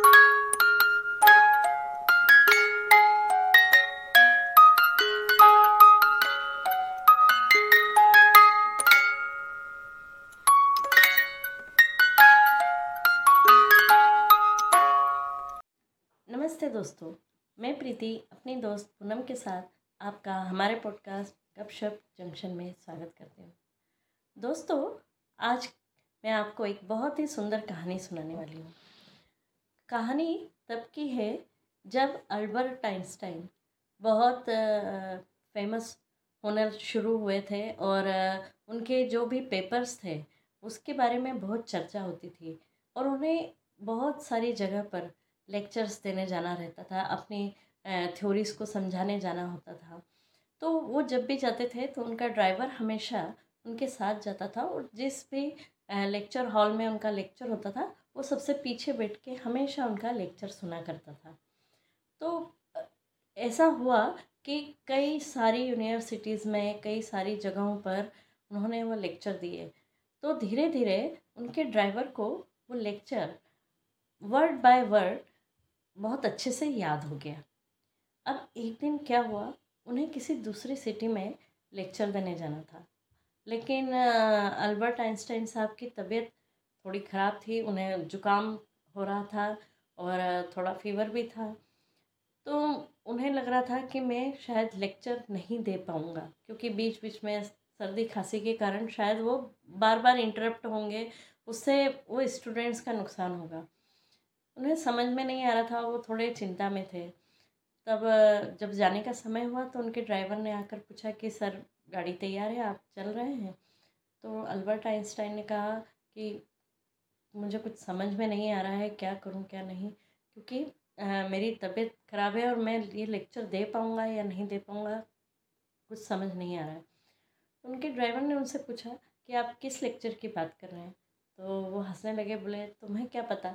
नमस्ते दोस्तों, मैं प्रीति, अपनी दोस्त पूनम के साथ आपका हमारे पॉडकास्ट गपशप जंक्शन में स्वागत करती हूँ। दोस्तों, आज मैं आपको एक बहुत ही सुंदर कहानी सुनाने वाली हूँ। कहानी तब की है जब अल्बर्ट आइंस्टाइन बहुत फ़ेमस होना शुरू हुए थे और उनके जो भी पेपर्स थे उसके बारे में बहुत चर्चा होती थी और उन्हें बहुत सारी जगह पर लेक्चर्स देने जाना रहता था, अपनी थ्योरीज़ को समझाने जाना होता था। तो वो जब भी जाते थे तो उनका ड्राइवर हमेशा उनके साथ जाता था और जिस भी लेक्चर हॉल में उनका लेक्चर होता था वो सबसे पीछे बैठ के हमेशा उनका लेक्चर सुना करता था। तो ऐसा हुआ कि कई सारी यूनिवर्सिटीज़ में, कई सारी जगहों पर उन्होंने वो लेक्चर दिए। तो धीरे धीरे उनके ड्राइवर को वो लेक्चर वर्ड बाय वर्ड बहुत अच्छे से याद हो गया। अब एक दिन क्या हुआ, उन्हें किसी दूसरी सिटी में लेक्चर देने जाना था। लेकिन अल्बर्ट आइंस्टाइन साहब की तबीयत थोड़ी ख़राब थी, उन्हें ज़ुकाम हो रहा था और थोड़ा फीवर भी था। तो उन्हें लग रहा था कि मैं शायद लेक्चर नहीं दे पाऊँगा, क्योंकि बीच बीच में सर्दी खांसी के कारण शायद वो बार बार इंटरप्ट होंगे, उससे वो स्टूडेंट्स का नुकसान होगा। उन्हें समझ में नहीं आ रहा था, वो थोड़े चिंता में थे। तब जब जाने का समय हुआ तो उनके ड्राइवर ने आकर पूछा कि, सर, गाड़ी तैयार है, आप चल रहे हैं? तो अल्बर्ट आइंस्टाइन ने कहा कि मुझे कुछ समझ में नहीं आ रहा है क्या करूँ क्या नहीं। क्योंकि मेरी तबीयत ख़राब है और मैं ये लेक्चर दे पाऊँगा या नहीं दे पाऊँगा कुछ समझ नहीं आ रहा है। उनके ड्राइवर ने उनसे पूछा कि आप किस लेक्चर की बात कर रहे हैं? तो वो हंसने लगे बोले तुम्हें क्या पता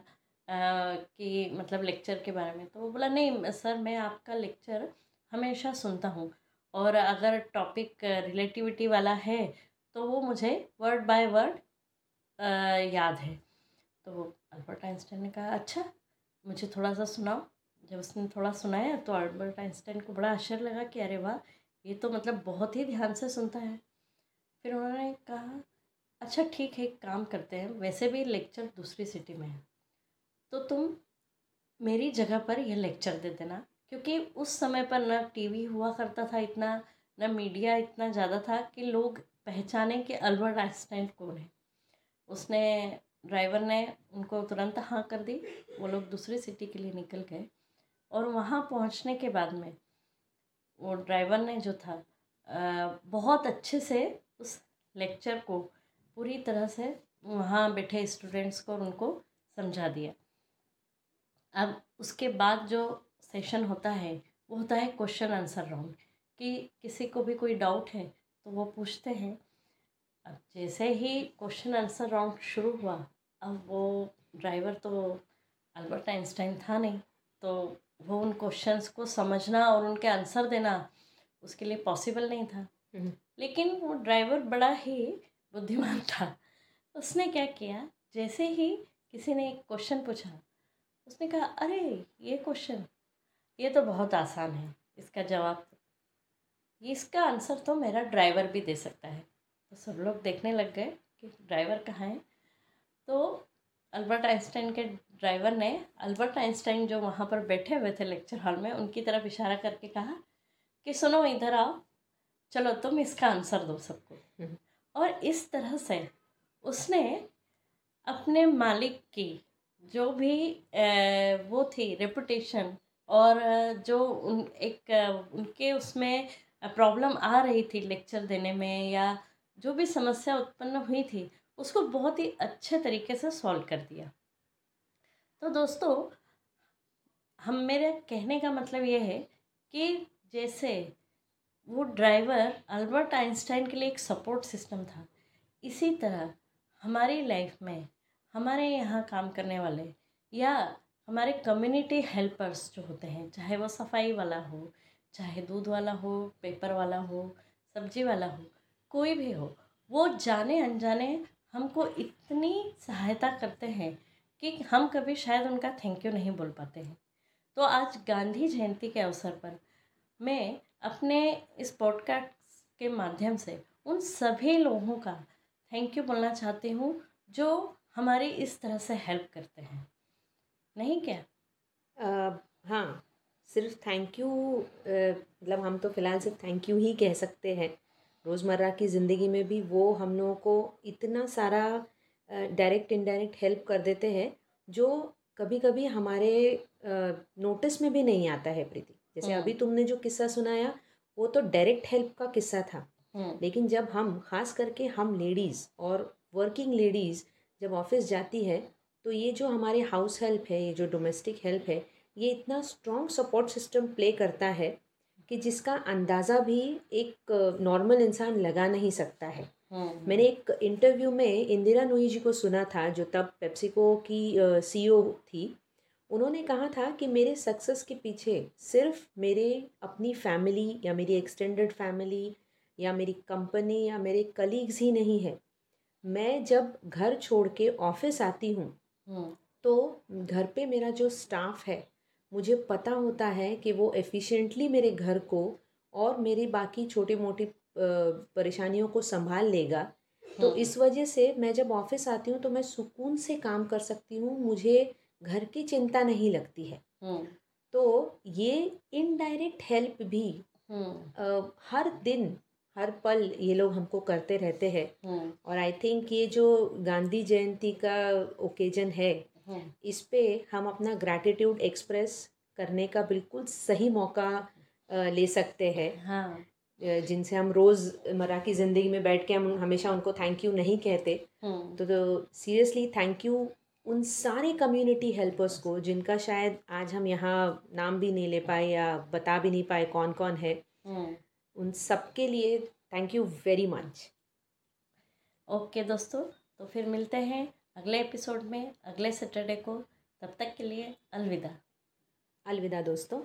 आ, कि मतलब लेक्चर के बारे में? तो वो बोला नहीं सर मैं आपका लेक्चर हमेशा सुनता हूँ और अगर टॉपिक रिलेटिविटी वाला है तो वो मुझे वर्ड बाय वर्ड याद है। तो अल्बर्ट आइंस्टाइन ने कहा अच्छा मुझे थोड़ा सा सुनाओ। जब उसने थोड़ा सुनाया तो अल्बर्ट आइंस्टाइन को बड़ा आश्चर्य लगा कि, अरे वाह, ये तो मतलब बहुत ही ध्यान से सुनता है। फिर उन्होंने कहा अच्छा ठीक है काम करते हैं, वैसे भी लेक्चर दूसरी सिटी में है। तो तुम मेरी जगह पर यह लेक्चर दे देना, क्योंकि उस समय पर न टीवी हुआ करता था इतना, न मीडिया इतना ज़्यादा था कि लोग पहचाने कि अल्बर्ट आइंस्टाइन कौन है। उसने ड्राइवर ने उनको तुरंत हाँ कर दी। वो लोग दूसरी सिटी के लिए निकल गए और वहाँ पहुँचने के बाद में वो ड्राइवर ने जो था बहुत अच्छे से उस लेक्चर को पूरी तरह से वहाँ बैठे स्टूडेंट्स को उनको समझा दिया। अब उसके बाद जो सेशन होता है, वो होता है क्वेश्चन आंसर राउंड कि किसी को भी कोई डाउट है तो वो पूछते हैं। अब जैसे ही क्वेश्चन आंसर राउंड शुरू हुआ अब वो ड्राइवर तो अल्बर्ट आइंस्टाइन था नहीं तो वो उन क्वेश्चंस को समझना और उनके आंसर देना उसके लिए पॉसिबल नहीं था। हम्म। लेकिन वो ड्राइवर बड़ा ही बुद्धिमान था। उसने क्या किया जैसे ही किसी ने एक क्वेश्चन पूछा उसने कहा अरे ये क्वेश्चन ये तो बहुत आसान है इसका जवाब इसका आंसर तो मेरा ड्राइवर भी दे सकता है। तो सब लोग देखने लग गए कि ड्राइवर कहाँ है। तो अल्बर्ट आइंस्टाइन के ड्राइवर ने अल्बर्ट आइंस्टाइन जो वहाँ पर बैठे हुए थे लेक्चर हॉल में उनकी तरफ़ इशारा करके कहा कि सुनो इधर आओ चलो तुम इसका आंसर दो सबको हम्म। और इस तरह से उसने अपने मालिक की जो भी वो थी रेपुटेशन और जो उन एक उनके उसमें प्रॉब्लम आ रही थी लेक्चर देने में या जो भी समस्या उत्पन्न हुई थी उसको बहुत ही अच्छे तरीके से सॉल्व कर दिया। तो दोस्तों, हम, मेरे कहने का मतलब ये है कि जैसे वो ड्राइवर अल्बर्ट आइंस्टाइन के लिए एक सपोर्ट सिस्टम था, इसी तरह हमारी लाइफ में हमारे यहाँ काम करने वाले या हमारे कम्युनिटी हेल्पर्स जो होते हैं, चाहे वो सफ़ाई वाला हो, चाहे दूध वाला हो, पेपर वाला हो, सब्ज़ी वाला हो, कोई भी हो, वो जाने अनजाने हमको इतनी सहायता करते हैं कि हम कभी शायद उनका थैंक यू नहीं बोल पाते हैं। तो आज गांधी जयंती के अवसर पर मैं अपने इस पॉडकास्ट के माध्यम से उन सभी लोगों का थैंक यू बोलना चाहती हूँ जो हमारी इस तरह से हेल्प करते हैं। नहीं क्या? uh, हाँ सिर्फ़ थैंक यू मतलब हम तो फ़िलहाल सिर्फ़ थैंक यू ही कह सकते हैं। रोज़मर्रा की ज़िंदगी में भी वो हम लोगों को इतना सारा डायरेक्ट इनडायरेक्ट हेल्प कर देते हैं जो कभी कभी हमारे नोटिस में भी नहीं आता है प्रीति जैसे अभी हम्म। तुमने जो किस्सा सुनाया वो तो डायरेक्ट हेल्प का किस्सा था हम्म। लेकिन जब हम खास करके हम लेडीज़ और वर्किंग लेडीज़ जब ऑफ़िस जाती है तो ये जो हमारे हाउस हेल्प है ये जो डोमेस्टिक हेल्प है ये इतना स्ट्रॉन्ग सपोर्ट सिस्टम प्ले करता है कि जिसका अंदाज़ा भी एक नॉर्मल इंसान लगा नहीं सकता है हम्म। मैंने एक इंटरव्यू में इंदिरा नोई जी को सुना था जो तब पेप्सिको की सीईओ थी उन्होंने कहा था कि मेरे सक्सेस के पीछे सिर्फ़ मेरे अपनी फैमिली या मेरी एक्सटेंडेड फैमिली या मेरी कंपनी या मेरे कलीग्स ही नहीं है मैं जब घर छोड़ के ऑफ़िस आती हूँ हम्म। तो घर पे मेरा जो स्टाफ है मुझे पता होता है कि वो एफिशिएंटली मेरे घर को और मेरी बाकी छोटी मोटी परेशानियों को संभाल लेगा तो हाँ। इस वजह से मैं जब ऑफ़िस आती हूँ तो मैं सुकून से काम कर सकती हूँ मुझे घर की चिंता नहीं लगती है हाँ। तो ये इनडायरेक्ट हेल्प भी आ, हर दिन हर पल ये लोग हमको करते रहते हाँ। और आई थिंक ये जो गांधी जयंती का ओकेजन है इस पर हम अपना ग्रैटिट्यूड एक्सप्रेस करने का बिल्कुल सही मौका ले सकते हैं। हाँ। जिनसे हम रोज़मर्रा की ज़िंदगी में बैठ के हम हमेशा उनको थैंक यू नहीं कहते। हम्म। तो तो सीरियसली थैंक यू उन सारे कम्युनिटी हेल्पर्स को जिनका शायद आज हम यहाँ नाम भी नहीं ले पाए या बता भी नहीं पाए कौन कौन है। हम्म। उन सब के लिए thank you very much okay दोस्तों तो फिर मिलते हैं अगले एपिसोड में अगले सैटरडे को तब तक के लिए अलविदा। अलविदा दोस्तों।